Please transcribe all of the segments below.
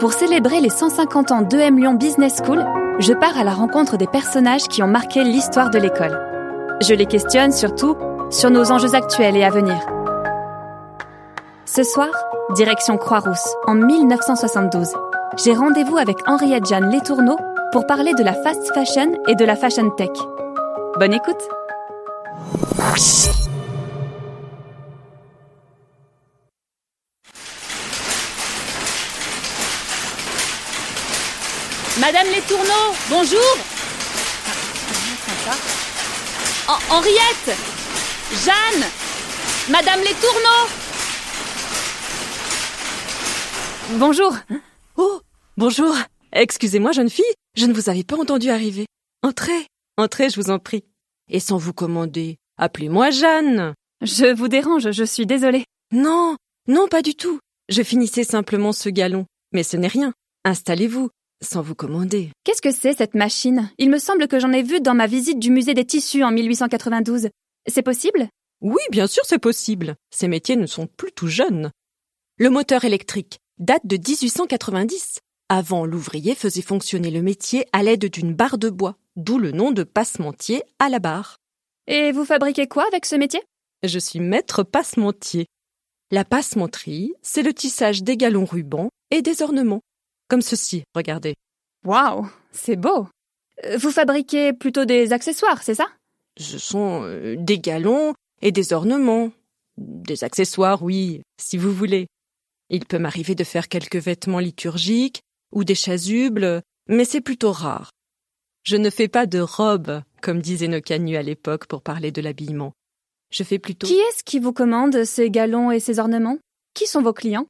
Pour célébrer les 150 ans d'EM Lyon Business School, je pars à la rencontre des personnages qui ont marqué l'histoire de l'école. Je les questionne surtout sur nos enjeux actuels et à venir. Ce soir, direction Croix-Rousse, en 1972. J'ai rendez-vous avec Henriette Jeanne Letourneau pour parler de la fast fashion et de la fashion tech. Bonne écoute Madame Letourneau, bonjour Hen- Henriette Jeanne Madame Letourneau Bonjour Oh, bonjour. Excusez-moi, jeune fille, je ne vous avais pas entendu arriver. Entrez, entrez, je vous en prie. Et sans vous commander, appelez-moi Jeanne. Je vous dérange, je suis désolée. Non, non, pas du tout. Je finissais simplement ce galon. Mais ce n'est rien. Installez-vous, sans vous commander. Qu'est-ce que c'est cette machine? Il me semble que j'en ai vu dans ma visite du musée des tissus en 1892. C'est possible? Oui, bien sûr, c'est possible. Ces métiers ne sont plus tout jeunes. Le moteur électrique date de 1890. Avant, l'ouvrier faisait fonctionner le métier à l'aide d'une barre de bois, d'où le nom de passementier à la barre. Et vous fabriquez quoi avec ce métier? Je suis maître passementier. La passementerie, c'est le tissage des galons rubans et des ornements. Comme ceci, regardez. Waouh, c'est beau. Euh, Vous fabriquez plutôt des accessoires, c'est ça? Ce sont euh, des galons et des ornements. Des accessoires, oui, si vous voulez. Il peut m'arriver de faire quelques vêtements liturgiques ou des chasubles, mais c'est plutôt rare. Je ne fais pas de robes, comme disaient nos canuts à l'époque pour parler de l'habillement. Je fais plutôt... Qui est-ce qui vous commande ces galons et ces ornements? Qui sont vos clients?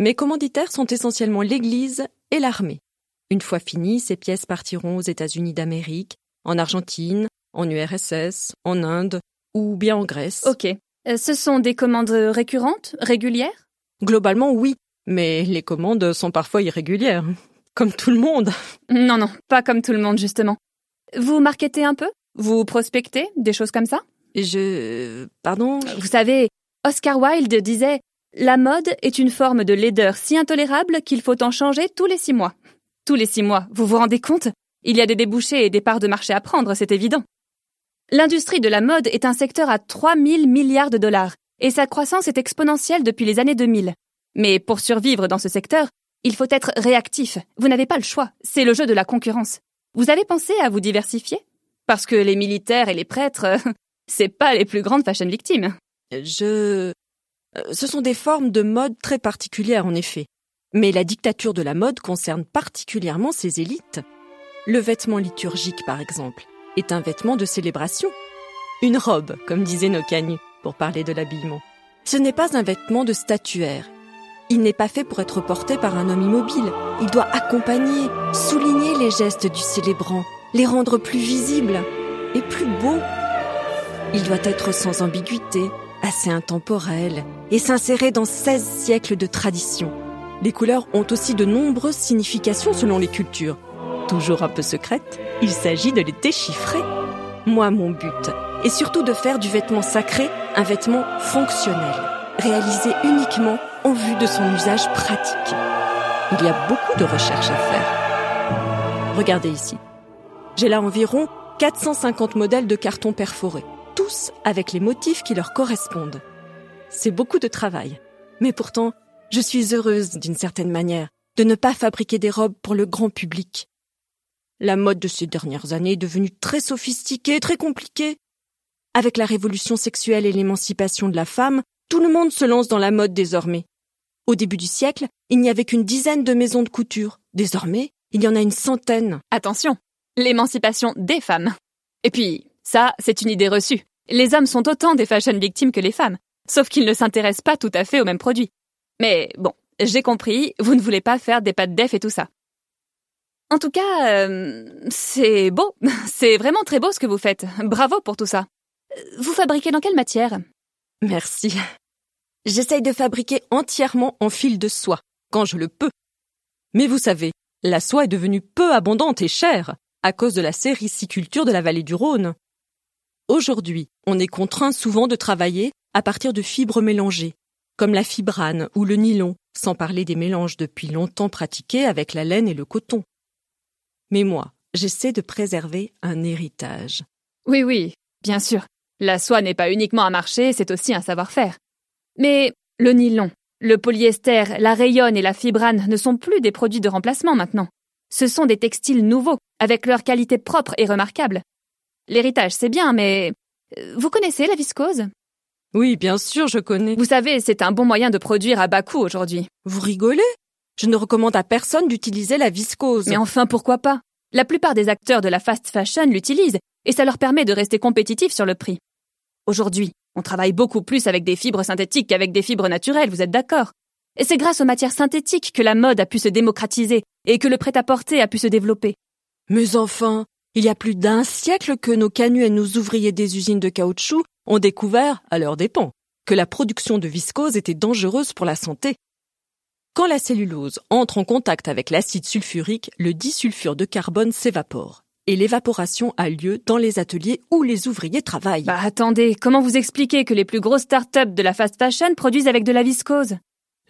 Mes commanditaires sont essentiellement l'Église et l'armée. Une fois finies, ces pièces partiront aux États-Unis d'Amérique, en Argentine, en URSS, en Inde ou bien en Grèce. Ok. Euh, Ce sont des commandes récurrentes, régulières? Globalement, oui, mais les commandes sont parfois irrégulières. Comme tout le monde. Non, non, pas comme tout le monde, justement. Vous marketez un peu? Vous prospectez Des choses comme ça? Je... Pardon? Vous savez, Oscar Wilde disait La mode est une forme de laideur si intolérable qu'il faut en changer tous les six mois. Tous les six mois, vous vous rendez compte? Il y a des débouchés et des parts de marché à prendre, c'est évident. L'industrie de la mode est un secteur à 3000 milliards de dollars, et sa croissance est exponentielle depuis les années 2000. Mais pour survivre dans ce secteur, il faut être réactif. Vous n'avez pas le choix, c'est le jeu de la concurrence. Vous avez pensé à vous diversifier? Parce que les militaires et les prêtres, c'est pas les plus grandes fashion victimes. Je... Euh, Ce sont des formes de mode très particulières, en effet. Mais la dictature de la mode concerne particulièrement ces élites. Le vêtement liturgique, par exemple, est un vêtement de célébration. Une robe, comme disaient nos canuts, pour parler de l'habillement. Ce n'est pas un vêtement de statuaire. Il n'est pas fait pour être porté par un homme immobile. Il doit accompagner, souligner les gestes du célébrant, les rendre plus visibles et plus beaux. Il doit être sans ambiguïté, assez intemporel et s'insérer dans 16 siècles de tradition. Les couleurs ont aussi de nombreuses significations selon les cultures. Toujours un peu secrètes, il s'agit de les déchiffrer. Moi, mon but est surtout de faire du vêtement sacré un vêtement fonctionnel, réalisé uniquement en vue de son usage pratique. Il y a beaucoup de recherches à faire. Regardez ici. J'ai là environ 450 modèles de carton perforés, avec les motifs qui leur correspondent. C'est beaucoup de travail. Mais pourtant, je suis heureuse, d'une certaine manière, de ne pas fabriquer des robes pour le grand public. La mode de ces dernières années est devenue très sophistiquée, très compliquée. Avec la révolution sexuelle et l'émancipation de la femme, tout le monde se lance dans la mode désormais. Au début du siècle, il n'y avait qu'une dizaine de maisons de couture. Désormais, il y en a une centaine. Attention, l'émancipation des femmes. Et puis, ça, c'est une idée reçue. Les hommes sont autant des fashion victimes que les femmes, sauf qu'ils ne s'intéressent pas tout à fait aux mêmes produits. Mais bon, j'ai compris, vous ne voulez pas faire des pâtes def et tout ça. En tout cas, euh, c'est beau, c'est vraiment très beau ce que vous faites. Bravo pour tout ça. Vous fabriquez dans quelle matière? Merci. J'essaye de fabriquer entièrement en fil de soie, quand je le peux. Mais vous savez, la soie est devenue peu abondante et chère à cause de la sériciculture de la vallée du Rhône. Aujourd'hui, on est contraint souvent de travailler à partir de fibres mélangées, comme la fibrane ou le nylon, sans parler des mélanges depuis longtemps pratiqués avec la laine et le coton. Mais moi, j'essaie de préserver un héritage. Oui, oui, bien sûr. La soie n'est pas uniquement un marché, c'est aussi un savoir-faire. Mais le nylon, le polyester, la rayonne et la fibrane ne sont plus des produits de remplacement maintenant. Ce sont des textiles nouveaux, avec leur qualité propre et remarquable. L'héritage, c'est bien, mais euh, vous connaissez la viscose? Oui, bien sûr, je connais. Vous savez, c'est un bon moyen de produire à bas coût aujourd'hui. Vous rigolez? Je ne recommande à personne d'utiliser la viscose. Mais enfin, pourquoi pas? La plupart des acteurs de la fast fashion l'utilisent, et ça leur permet de rester compétitifs sur le prix. Aujourd'hui, on travaille beaucoup plus avec des fibres synthétiques qu'avec des fibres naturelles, vous êtes d'accord? Et c'est grâce aux matières synthétiques que la mode a pu se démocratiser et que le prêt-à-porter a pu se développer. Mais enfin, il y a plus d'un siècle que nos canuts et nos ouvriers des usines de caoutchouc ont découvert, à leurs dépens, que la production de viscose était dangereuse pour la santé. Quand la cellulose entre en contact avec l'acide sulfurique, le disulfure de carbone s'évapore et l'évaporation a lieu dans les ateliers où les ouvriers travaillent. Bah attendez, comment vous expliquez que les plus grosses start-up de la fast fashion produisent avec de la viscose?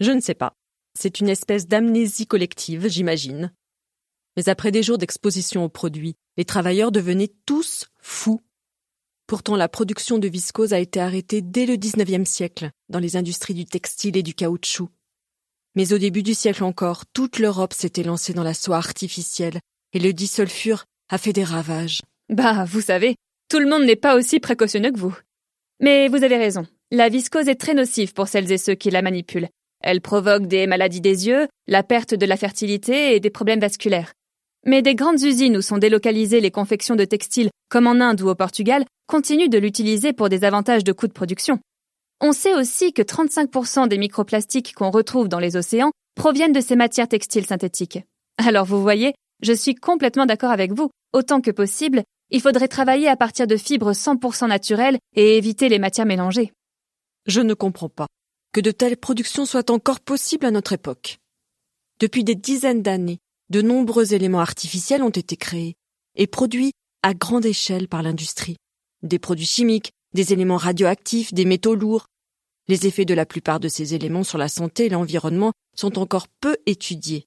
Je ne sais pas. C'est une espèce d'amnésie collective, j'imagine. Mais après des jours d'exposition aux produits, les travailleurs devenaient tous fous. Pourtant, la production de viscose a été arrêtée dès le XIXe siècle dans les industries du textile et du caoutchouc. Mais au début du siècle encore, toute l'Europe s'était lancée dans la soie artificielle et le disulfure a fait des ravages. Bah, vous savez, tout le monde n'est pas aussi précautionneux que vous. Mais vous avez raison. La viscose est très nocive pour celles et ceux qui la manipulent. Elle provoque des maladies des yeux, la perte de la fertilité et des problèmes vasculaires. Mais des grandes usines où sont délocalisées les confections de textiles, comme en Inde ou au Portugal, continuent de l'utiliser pour des avantages de coûts de production. On sait aussi que 35% des microplastiques qu'on retrouve dans les océans proviennent de ces matières textiles synthétiques. Alors vous voyez, je suis complètement d'accord avec vous. Autant que possible, il faudrait travailler à partir de fibres 100% naturelles et éviter les matières mélangées. Je ne comprends pas que de telles productions soient encore possibles à notre époque. Depuis des dizaines d'années, de nombreux éléments artificiels ont été créés et produits à grande échelle par l'industrie. Des produits chimiques, des éléments radioactifs, des métaux lourds. Les effets de la plupart de ces éléments sur la santé et l'environnement sont encore peu étudiés.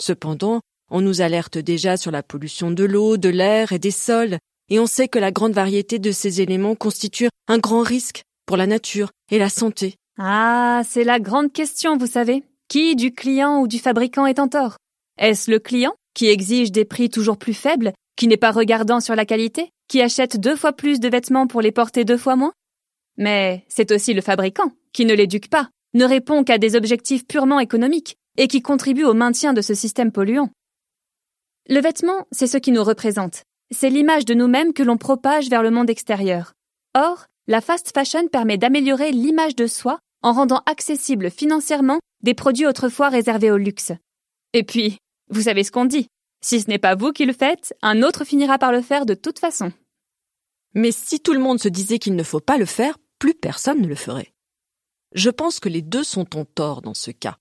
Cependant, on nous alerte déjà sur la pollution de l'eau, de l'air et des sols, et on sait que la grande variété de ces éléments constitue un grand risque pour la nature et la santé. Ah, c'est la grande question, vous savez. Qui du client ou du fabricant est en tort? Est-ce le client, qui exige des prix toujours plus faibles, qui n'est pas regardant sur la qualité, qui achète deux fois plus de vêtements pour les porter deux fois moins? Mais c'est aussi le fabricant, qui ne l'éduque pas, ne répond qu'à des objectifs purement économiques, et qui contribue au maintien de ce système polluant. Le vêtement, c'est ce qui nous représente. C'est l'image de nous-mêmes que l'on propage vers le monde extérieur. Or, la fast fashion permet d'améliorer l'image de soi en rendant accessibles financièrement des produits autrefois réservés au luxe. Et puis, vous savez ce qu'on dit. Si ce n'est pas vous qui le faites, un autre finira par le faire de toute façon. Mais si tout le monde se disait qu'il ne faut pas le faire, plus personne ne le ferait. Je pense que les deux sont en tort dans ce cas.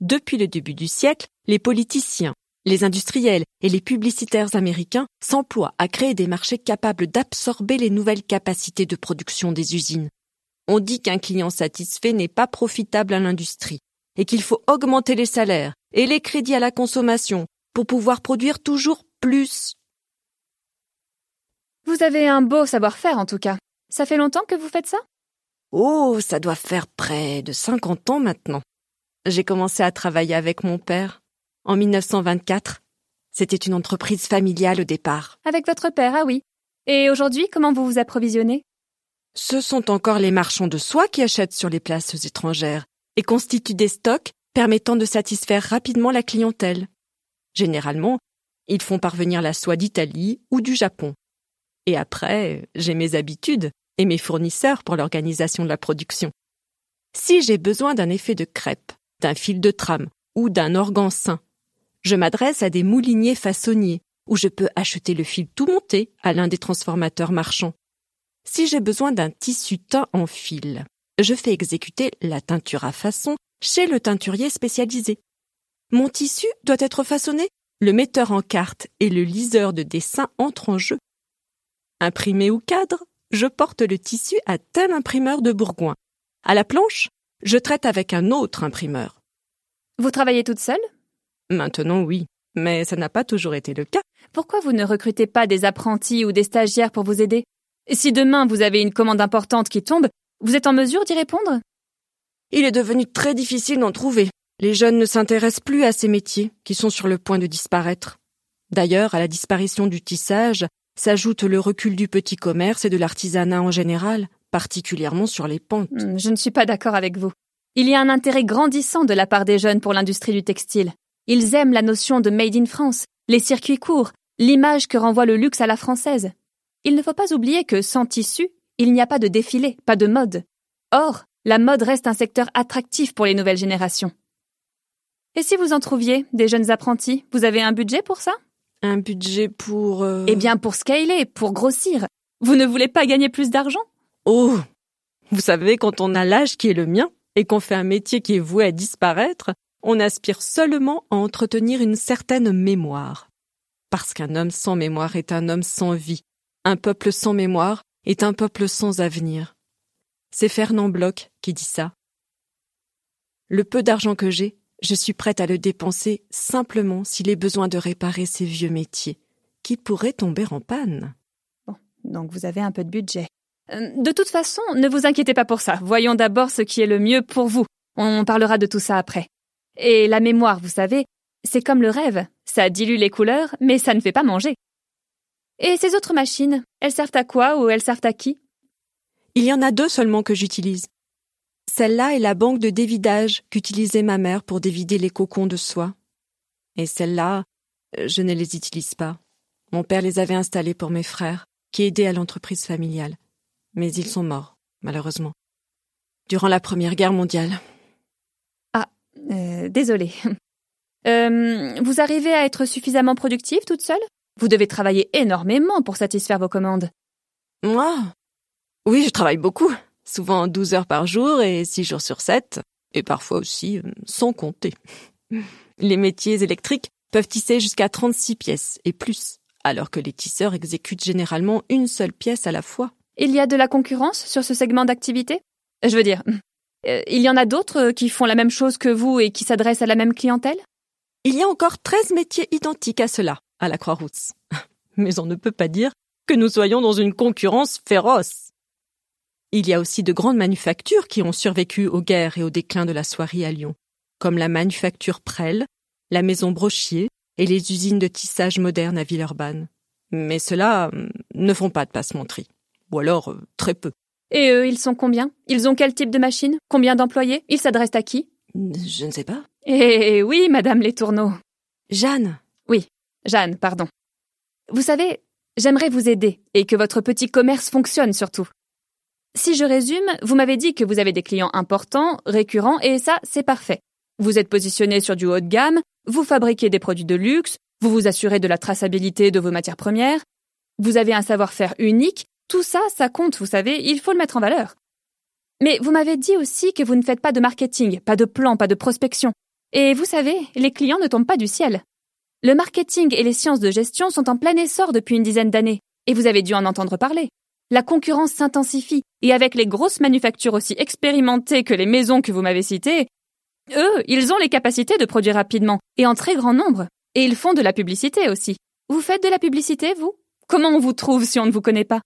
Depuis le début du siècle, les politiciens, les industriels et les publicitaires américains s'emploient à créer des marchés capables d'absorber les nouvelles capacités de production des usines. On dit qu'un client satisfait n'est pas profitable à l'industrie et qu'il faut augmenter les salaires et les crédits à la consommation pour pouvoir produire toujours plus. Vous avez un beau savoir-faire en tout cas. Ça fait longtemps que vous faites ça? Oh, ça doit faire près de 50 ans maintenant. J'ai commencé à travailler avec mon père en 1924. C'était une entreprise familiale au départ. Avec votre père, ah oui. Et aujourd'hui, comment vous vous approvisionnez? Ce sont encore les marchands de soie qui achètent sur les places étrangères et constituent des stocks permettant de satisfaire rapidement la clientèle. Généralement, ils font parvenir la soie d'Italie ou du Japon. Et après, j'ai mes habitudes et mes fournisseurs pour l'organisation de la production. Si j'ai besoin d'un effet de crêpe, d'un fil de trame ou d'un organ sain, je m'adresse à des mouliniers façonniers, où je peux acheter le fil tout monté à l'un des transformateurs marchands. Si j'ai besoin d'un tissu teint en fil, je fais exécuter la teinture à façon chez le teinturier spécialisé. Mon tissu doit être façonné, le metteur en carte et le liseur de dessin entrent en jeu. Imprimé ou cadre, je porte le tissu à tel imprimeur de Bourgoin. À la planche, je traite avec un autre imprimeur. Vous travaillez toute seule? Maintenant, oui, mais ça n'a pas toujours été le cas. Pourquoi vous ne recrutez pas des apprentis ou des stagiaires pour vous aider? Si demain vous avez une commande importante qui tombe, vous êtes en mesure d'y répondre? Il est devenu très difficile d'en trouver. Les jeunes ne s'intéressent plus à ces métiers qui sont sur le point de disparaître. D'ailleurs, à la disparition du tissage s'ajoute le recul du petit commerce et de l'artisanat en général, particulièrement sur les pentes. Hmm, je ne suis pas d'accord avec vous. Il y a un intérêt grandissant de la part des jeunes pour l'industrie du textile. Ils aiment la notion de Made in France, les circuits courts, l'image que renvoie le luxe à la française. Il ne faut pas oublier que sans tissu, il n'y a pas de défilé, pas de mode. Or, la mode reste un secteur attractif pour les nouvelles générations. Et si vous en trouviez, des jeunes apprentis, vous avez un budget pour ça? Un budget pour... Euh, eh bien pour scaler, pour grossir. Vous ne voulez pas gagner plus d'argent? Oh Vous savez, quand on a l'âge qui est le mien, et qu'on fait un métier qui est voué à disparaître, on aspire seulement à entretenir une certaine mémoire. Parce qu'un homme sans mémoire est un homme sans vie, un peuple sans mémoire est un peuple sans avenir. C'est Fernand Bloch qui dit ça. Le peu d'argent que j'ai, je suis prête à le dépenser simplement s'il est besoin de réparer ces vieux métiers, qui pourraient tomber en panne? Bon, donc vous avez un peu de budget. Euh, de toute façon, ne vous inquiétez pas pour ça. Voyons d'abord ce qui est le mieux pour vous. On parlera de tout ça après. Et la mémoire, vous savez, c'est comme le rêve. Ça dilue les couleurs, mais ça ne fait pas manger. Et ces autres machines, elles servent à quoi ou elles servent à qui? Il y en a deux seulement que j'utilise. Celle-là est la banque de dévidage qu'utilisait ma mère pour dévider les cocons de soie. Et celle-là, euh, je ne les utilise pas. Mon père les avait installées pour mes frères, qui aidaient à l'entreprise familiale. Mais ils sont morts, malheureusement. Durant la Première Guerre mondiale. Ah, euh, désolée. Euh, vous arrivez à être suffisamment productive toute seule? Vous devez travailler énormément pour satisfaire vos commandes. Moi? Oui, je travaille beaucoup souvent 12 heures par jour et 6 jours sur 7, et parfois aussi euh, sans compter. Les métiers électriques peuvent tisser jusqu'à 36 pièces et plus, alors que les tisseurs exécutent généralement une seule pièce à la fois. Il y a de la concurrence sur ce segment d'activité? Je veux dire, euh, il y en a d'autres qui font la même chose que vous et qui s'adressent à la même clientèle? Il y a encore 13 métiers identiques à cela, à la Croix-Rousse. Mais on ne peut pas dire que nous soyons dans une concurrence féroce. Il y a aussi de grandes manufactures qui ont survécu aux guerres et au déclin de la soierie à Lyon, comme la manufacture Prel, la maison Brochier et les usines de tissage moderne à Villeurbanne. Mais ceux-là hum, ne font pas de passementerie. Ou alors euh, très peu. Et eux, ils sont combien? Ils ont quel type de machine? Combien d'employés? Ils s'adressent à qui? Je ne sais pas. Eh oui, madame les tourneaux. Jeanne. Jeanne, pardon. Vous savez, j'aimerais vous aider et que votre petit commerce fonctionne surtout. Si je résume, vous m'avez dit que vous avez des clients importants, récurrents, et ça, c'est parfait. Vous êtes positionné sur du haut de gamme, vous fabriquez des produits de luxe, vous vous assurez de la traçabilité de vos matières premières, vous avez un savoir-faire unique, tout ça, ça compte, vous savez, il faut le mettre en valeur. Mais vous m'avez dit aussi que vous ne faites pas de marketing, pas de plan, pas de prospection. Et vous savez, les clients ne tombent pas du ciel. Le marketing et les sciences de gestion sont en plein essor depuis une dizaine d'années, et vous avez dû en entendre parler la concurrence s'intensifie, et avec les grosses manufactures aussi expérimentées que les maisons que vous m'avez citées, eux, ils ont les capacités de produire rapidement, et en très grand nombre. Et ils font de la publicité aussi. Vous faites de la publicité, vous? Comment on vous trouve si on ne vous connaît pas?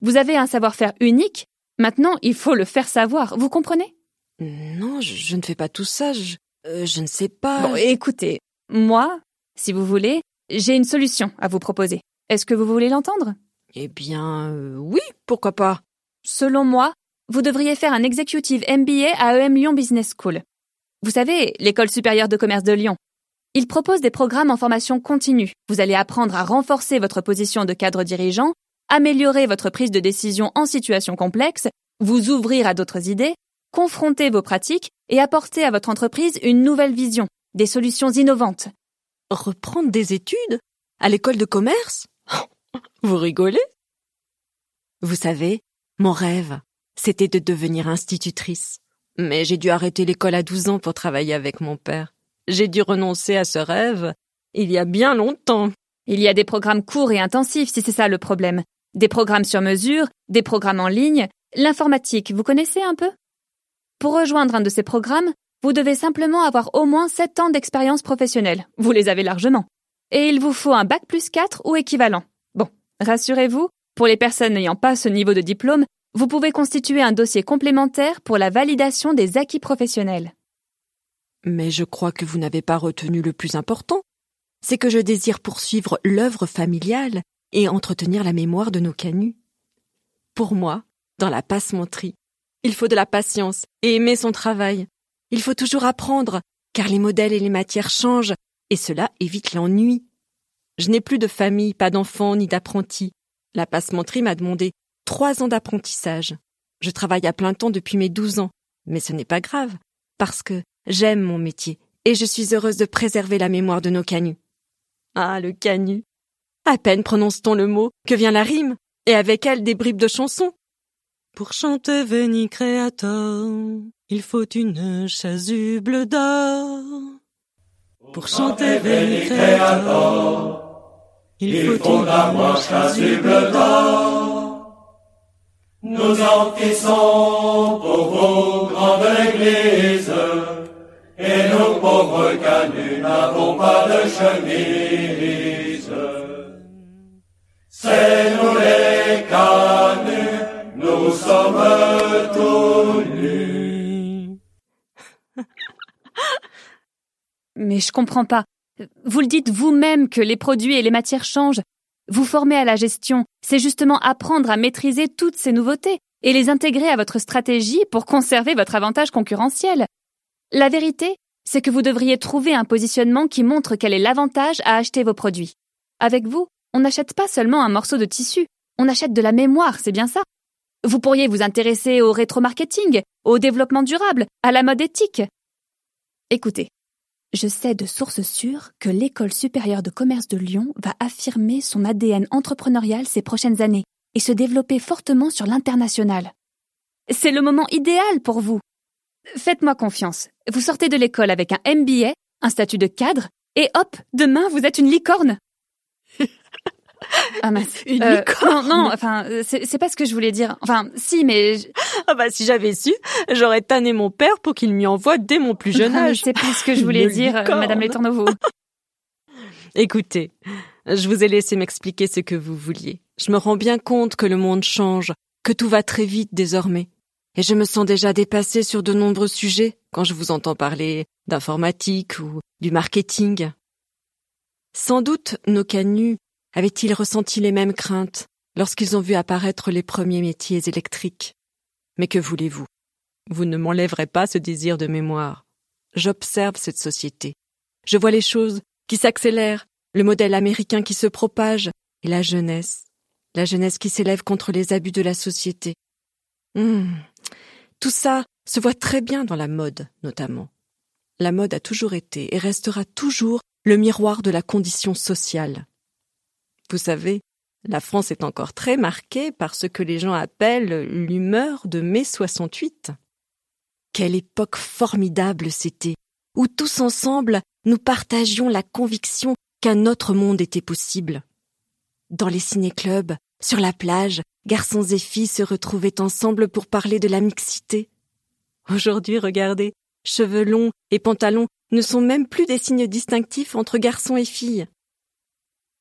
Vous avez un savoir-faire unique, maintenant il faut le faire savoir, vous comprenez? Non, je, ne fais pas tout ça, je, euh, je ne sais pas. Bon, écoutez, moi, si vous voulez, j'ai une solution à vous proposer. Est-ce que vous voulez l'entendre? Eh bien, euh, oui, pourquoi pas. Selon moi, vous devriez faire un executive MBA à EM Lyon Business School. Vous savez, l'école supérieure de commerce de Lyon. Il propose des programmes en formation continue. Vous allez apprendre à renforcer votre position de cadre dirigeant, améliorer votre prise de décision en situation complexe, vous ouvrir à d'autres idées, confronter vos pratiques et apporter à votre entreprise une nouvelle vision, des solutions innovantes. Reprendre des études À l'école de commerce? Vous rigolez? Vous savez, mon rêve, c'était de devenir institutrice. Mais j'ai dû arrêter l'école à 12 ans pour travailler avec mon père. J'ai dû renoncer à ce rêve il y a bien longtemps. Il y a des programmes courts et intensifs si c'est ça le problème. Des programmes sur mesure, des programmes en ligne. L'informatique, vous connaissez un peu? Pour rejoindre un de ces programmes, vous devez simplement avoir au moins 7 ans d'expérience professionnelle. Vous les avez largement. Et il vous faut un bac plus 4 ou équivalent. Bon, rassurez-vous, pour les personnes n'ayant pas ce niveau de diplôme, vous pouvez constituer un dossier complémentaire pour la validation des acquis professionnels. Mais je crois que vous n'avez pas retenu le plus important. C'est que je désire poursuivre l'œuvre familiale et entretenir la mémoire de nos canuts. Pour moi, dans la passementerie, il faut de la patience et aimer son travail. Il faut toujours apprendre, car les modèles et les matières changent, et cela évite l'ennui. Je n'ai plus de famille, pas d'enfants ni d'apprentis. La passementerie m'a demandé trois ans d'apprentissage. Je travaille à plein temps depuis mes douze ans, mais ce n'est pas grave, parce que j'aime mon métier, et je suis heureuse de préserver la mémoire de nos canuts. Ah, le canut. À peine prononce-t-on le mot que vient la rime, et avec elle des bribes de chansons. Pour chanter Veni Creator, il faut une chasuble d'or. Pour chanter Veni Creator, il faut une chasuble d'or. Nous encaissons pour vos grandes églises, et nos pauvres canuts n'avons pas de chemise. C'est nous les canuts Mais je comprends pas. Vous le dites vous-même que les produits et les matières changent. Vous former à la gestion, c'est justement apprendre à maîtriser toutes ces nouveautés et les intégrer à votre stratégie pour conserver votre avantage concurrentiel. La vérité, c'est que vous devriez trouver un positionnement qui montre quel est l'avantage à acheter vos produits. Avec vous, on n'achète pas seulement un morceau de tissu, on achète de la mémoire, c'est bien ça. Vous pourriez vous intéresser au rétro-marketing, au développement durable, à la mode éthique. Écoutez, je sais de sources sûres que l'École supérieure de commerce de Lyon va affirmer son ADN entrepreneurial ces prochaines années et se développer fortement sur l'international. C'est le moment idéal pour vous. Faites-moi confiance. Vous sortez de l'école avec un MBA, un statut de cadre, et hop, demain vous êtes une licorne. Ah mince. Une euh, licorne. Non, non, enfin, c'est pas ce que je voulais dire. Enfin, si, mais. Ah bah si j'avais su, j'aurais tanné mon père pour qu'il m'y envoie dès mon plus jeune âge. c'est plus ce que je voulais dire, Madame Letourneau. Écoutez, je vous ai laissé m'expliquer ce que vous vouliez. Je me rends bien compte que le monde change, que tout va très vite désormais. Et je me sens déjà dépassée sur de nombreux sujets quand je vous entends parler d'informatique ou du marketing. Sans doute nos canuts avaient-ils ressenti les mêmes craintes lorsqu'ils ont vu apparaître les premiers métiers électriques? Mais que voulez-vous? Vous ne m'enlèverez pas ce désir de mémoire. J'observe cette société. Je vois les choses qui s'accélèrent, le modèle américain qui se propage, et la jeunesse, la jeunesse qui s'élève contre les abus de la société. Hum. Tout ça se voit très bien dans la mode, notamment. La mode a toujours été et restera toujours le miroir de la condition sociale. Vous savez, la France est encore très marquée par ce que les gens appellent l'humeur de mai 68. Quelle époque formidable c'était, où tous ensemble nous partagions la conviction qu'un autre monde était possible. Dans les ciné-clubs, sur la plage, garçons et filles se retrouvaient ensemble pour parler de la mixité. Aujourd'hui, regardez, cheveux longs et pantalons ne sont même plus des signes distinctifs entre garçons et filles.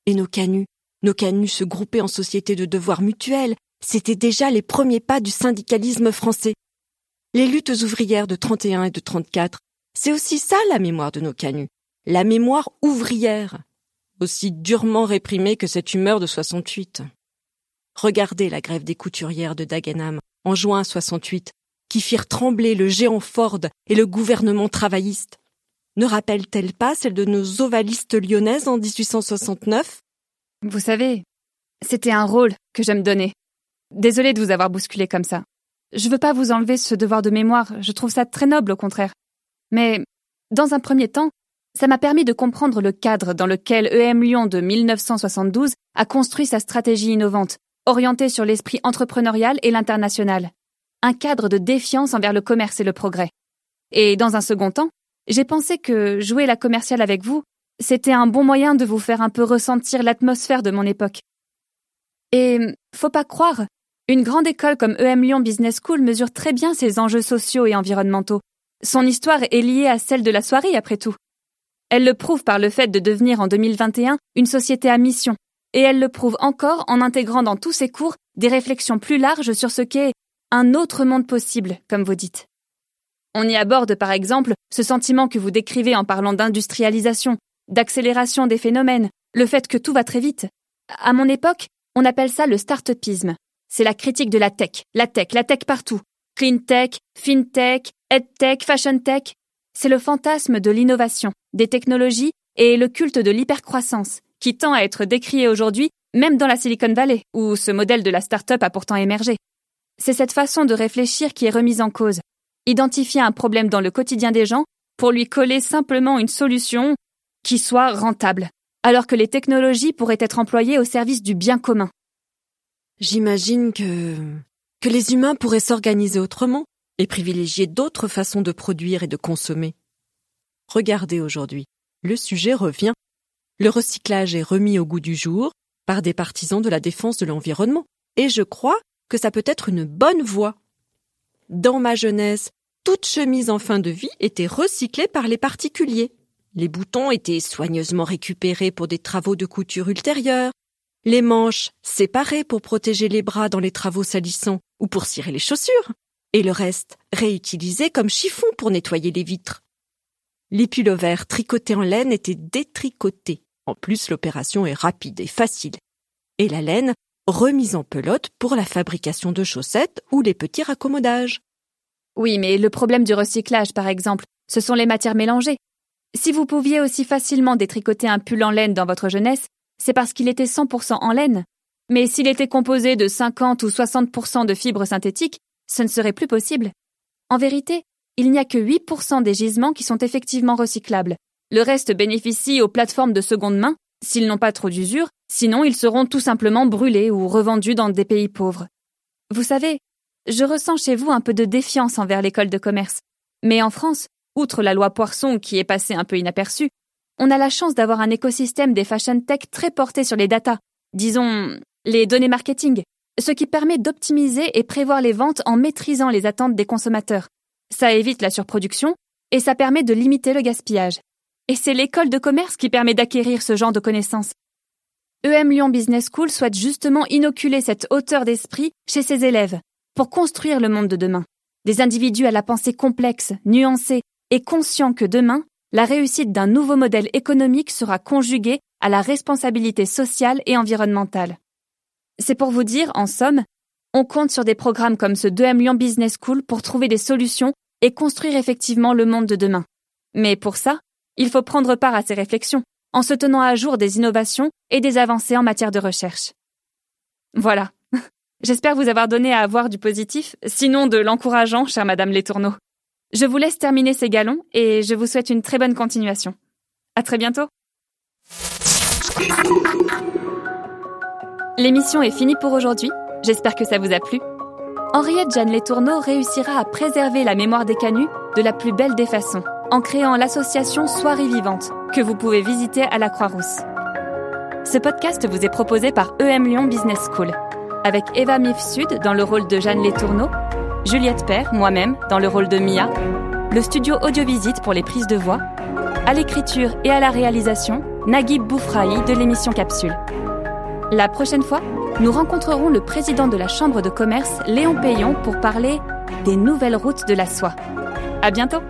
Et nos canuts nos canuts se grouper en sociétés de devoirs mutuels, c'était déjà les premiers pas du syndicalisme français. Les luttes ouvrières de 31 et de 34, c'est aussi ça la mémoire de nos canuts, la mémoire ouvrière, aussi durement réprimée que cette humeur de 68. Regardez la grève des couturières de Dagenham en juin 68, qui firent trembler le géant Ford et le gouvernement travailliste. Ne rappelle-t-elle pas celle de nos ovalistes lyonnaises en 1869 vous savez, c'était un rôle que je me donnais. Désolée de vous avoir bousculé comme ça. Je veux pas vous enlever ce devoir de mémoire, je trouve ça très noble au contraire. Mais, dans un premier temps, ça m'a permis de comprendre le cadre dans lequel EM Lyon de 1972 a construit sa stratégie innovante, orientée sur l'esprit entrepreneurial et l'international. Un cadre de défiance envers le commerce et le progrès. Et dans un second temps, j'ai pensé que jouer la commerciale avec vous, c'était un bon moyen de vous faire un peu ressentir l'atmosphère de mon époque. Et faut pas croire, Une grande école comme EM Lyon Business School mesure très bien ses enjeux sociaux et environnementaux. Son histoire est liée à celle de la soirée, après tout. Elle le prouve par le fait de devenir en 2021 une société à mission, et elle le prouve encore en intégrant dans tous ses cours des réflexions plus larges sur ce qu'est un autre monde possible, comme vous dites. On y aborde par exemple ce sentiment que vous décrivez en parlant d'industrialisation, d'accélération des phénomènes, le fait que tout va très vite. À mon époque, on appelle ça le start-upisme. C'est la critique de la tech, la tech, la tech partout. Clean tech, fintech, edtech, fashion tech. C'est le fantasme de l'innovation, des technologies et le culte de l'hypercroissance, qui tend à être décrié aujourd'hui, même dans la Silicon Valley, où ce modèle de la start-up a pourtant émergé. C'est cette façon de réfléchir qui est remise en cause. Identifier un problème dans le quotidien des gens pour lui coller simplement une solution qui soit rentable, alors que les technologies pourraient être employées au service du bien commun. J'imagine que que les humains pourraient s'organiser autrement et privilégier d'autres façons de produire et de consommer. Regardez aujourd'hui, le sujet revient. Le recyclage est remis au goût du jour par des partisans de la défense de l'environnement, et je crois que ça peut être une bonne voie. Dans ma jeunesse, toute chemise en fin de vie était recyclée par les particuliers. Les boutons étaient soigneusement récupérés pour des travaux de couture ultérieurs, les manches séparées pour protéger les bras dans les travaux salissants ou pour cirer les chaussures, et le reste réutilisé comme chiffon pour nettoyer les vitres. Les pullovers tricotés en laine étaient détricotés. En plus, l'opération est rapide et facile. Et la laine remise en pelote pour la fabrication de chaussettes ou les petits raccommodages. Oui, mais le problème du recyclage, par exemple, ce sont les matières mélangées. Si vous pouviez aussi facilement détricoter un pull en laine dans votre jeunesse, c'est parce qu'il était 100% en laine. Mais s'il était composé de 50 ou 60% de fibres synthétiques, ce ne serait plus possible. En vérité, il n'y a que 8% des gisements qui sont effectivement recyclables. Le reste bénéficie aux plateformes de seconde main, s'ils n'ont pas trop d'usure, sinon ils seront tout simplement brûlés ou revendus dans des pays pauvres. Vous savez, je ressens chez vous un peu de défiance envers l'école de commerce. Mais en France, outre la loi Poisson qui est passée un peu inaperçue, on a la chance d'avoir un écosystème des fashion tech très porté sur les data, disons les données marketing, ce qui permet d'optimiser et prévoir les ventes en maîtrisant les attentes des consommateurs. Ça évite la surproduction et ça permet de limiter le gaspillage. Et c'est l'école de commerce qui permet d'acquérir ce genre de connaissances. EM Lyon Business School souhaite justement inoculer cette hauteur d'esprit chez ses élèves pour construire le monde de demain. Des individus à la pensée complexe, nuancée et conscients que demain, la réussite d'un nouveau modèle économique sera conjuguée à la responsabilité sociale et environnementale. C'est pour vous dire, en somme, on compte sur des programmes comme ce 2M Lyon Business School pour trouver des solutions et construire effectivement le monde de demain. Mais pour ça, il faut prendre part à ces réflexions, en se tenant à jour des innovations et des avancées en matière de recherche. Voilà. J'espère vous avoir donné à avoir du positif, sinon de l'encourageant, chère Madame Letourneau. Je vous laisse terminer ces galons et je vous souhaite une très bonne continuation. À très bientôt. L'émission est finie pour aujourd'hui. J'espère que ça vous a plu. Henriette Jeanne Letourneau réussira à préserver la mémoire des canuts de la plus belle des façons en créant l'association Soirée Vivante, que vous pouvez visiter à la Croix-Rousse. Ce podcast vous est proposé par EM Lyon Business School, avec Eva Mif Sud dans le rôle de Jeanne Letourneau, Juliette Père, moi-même, dans le rôle de Mia, le studio Audiovisite pour les prises de voix, à l'écriture et à la réalisation, Naguib Boufraï de l'émission Capsule. La prochaine fois, nous rencontrerons le président de la Chambre de commerce, Léon Payon, pour parler des nouvelles routes de la soie. À bientôt!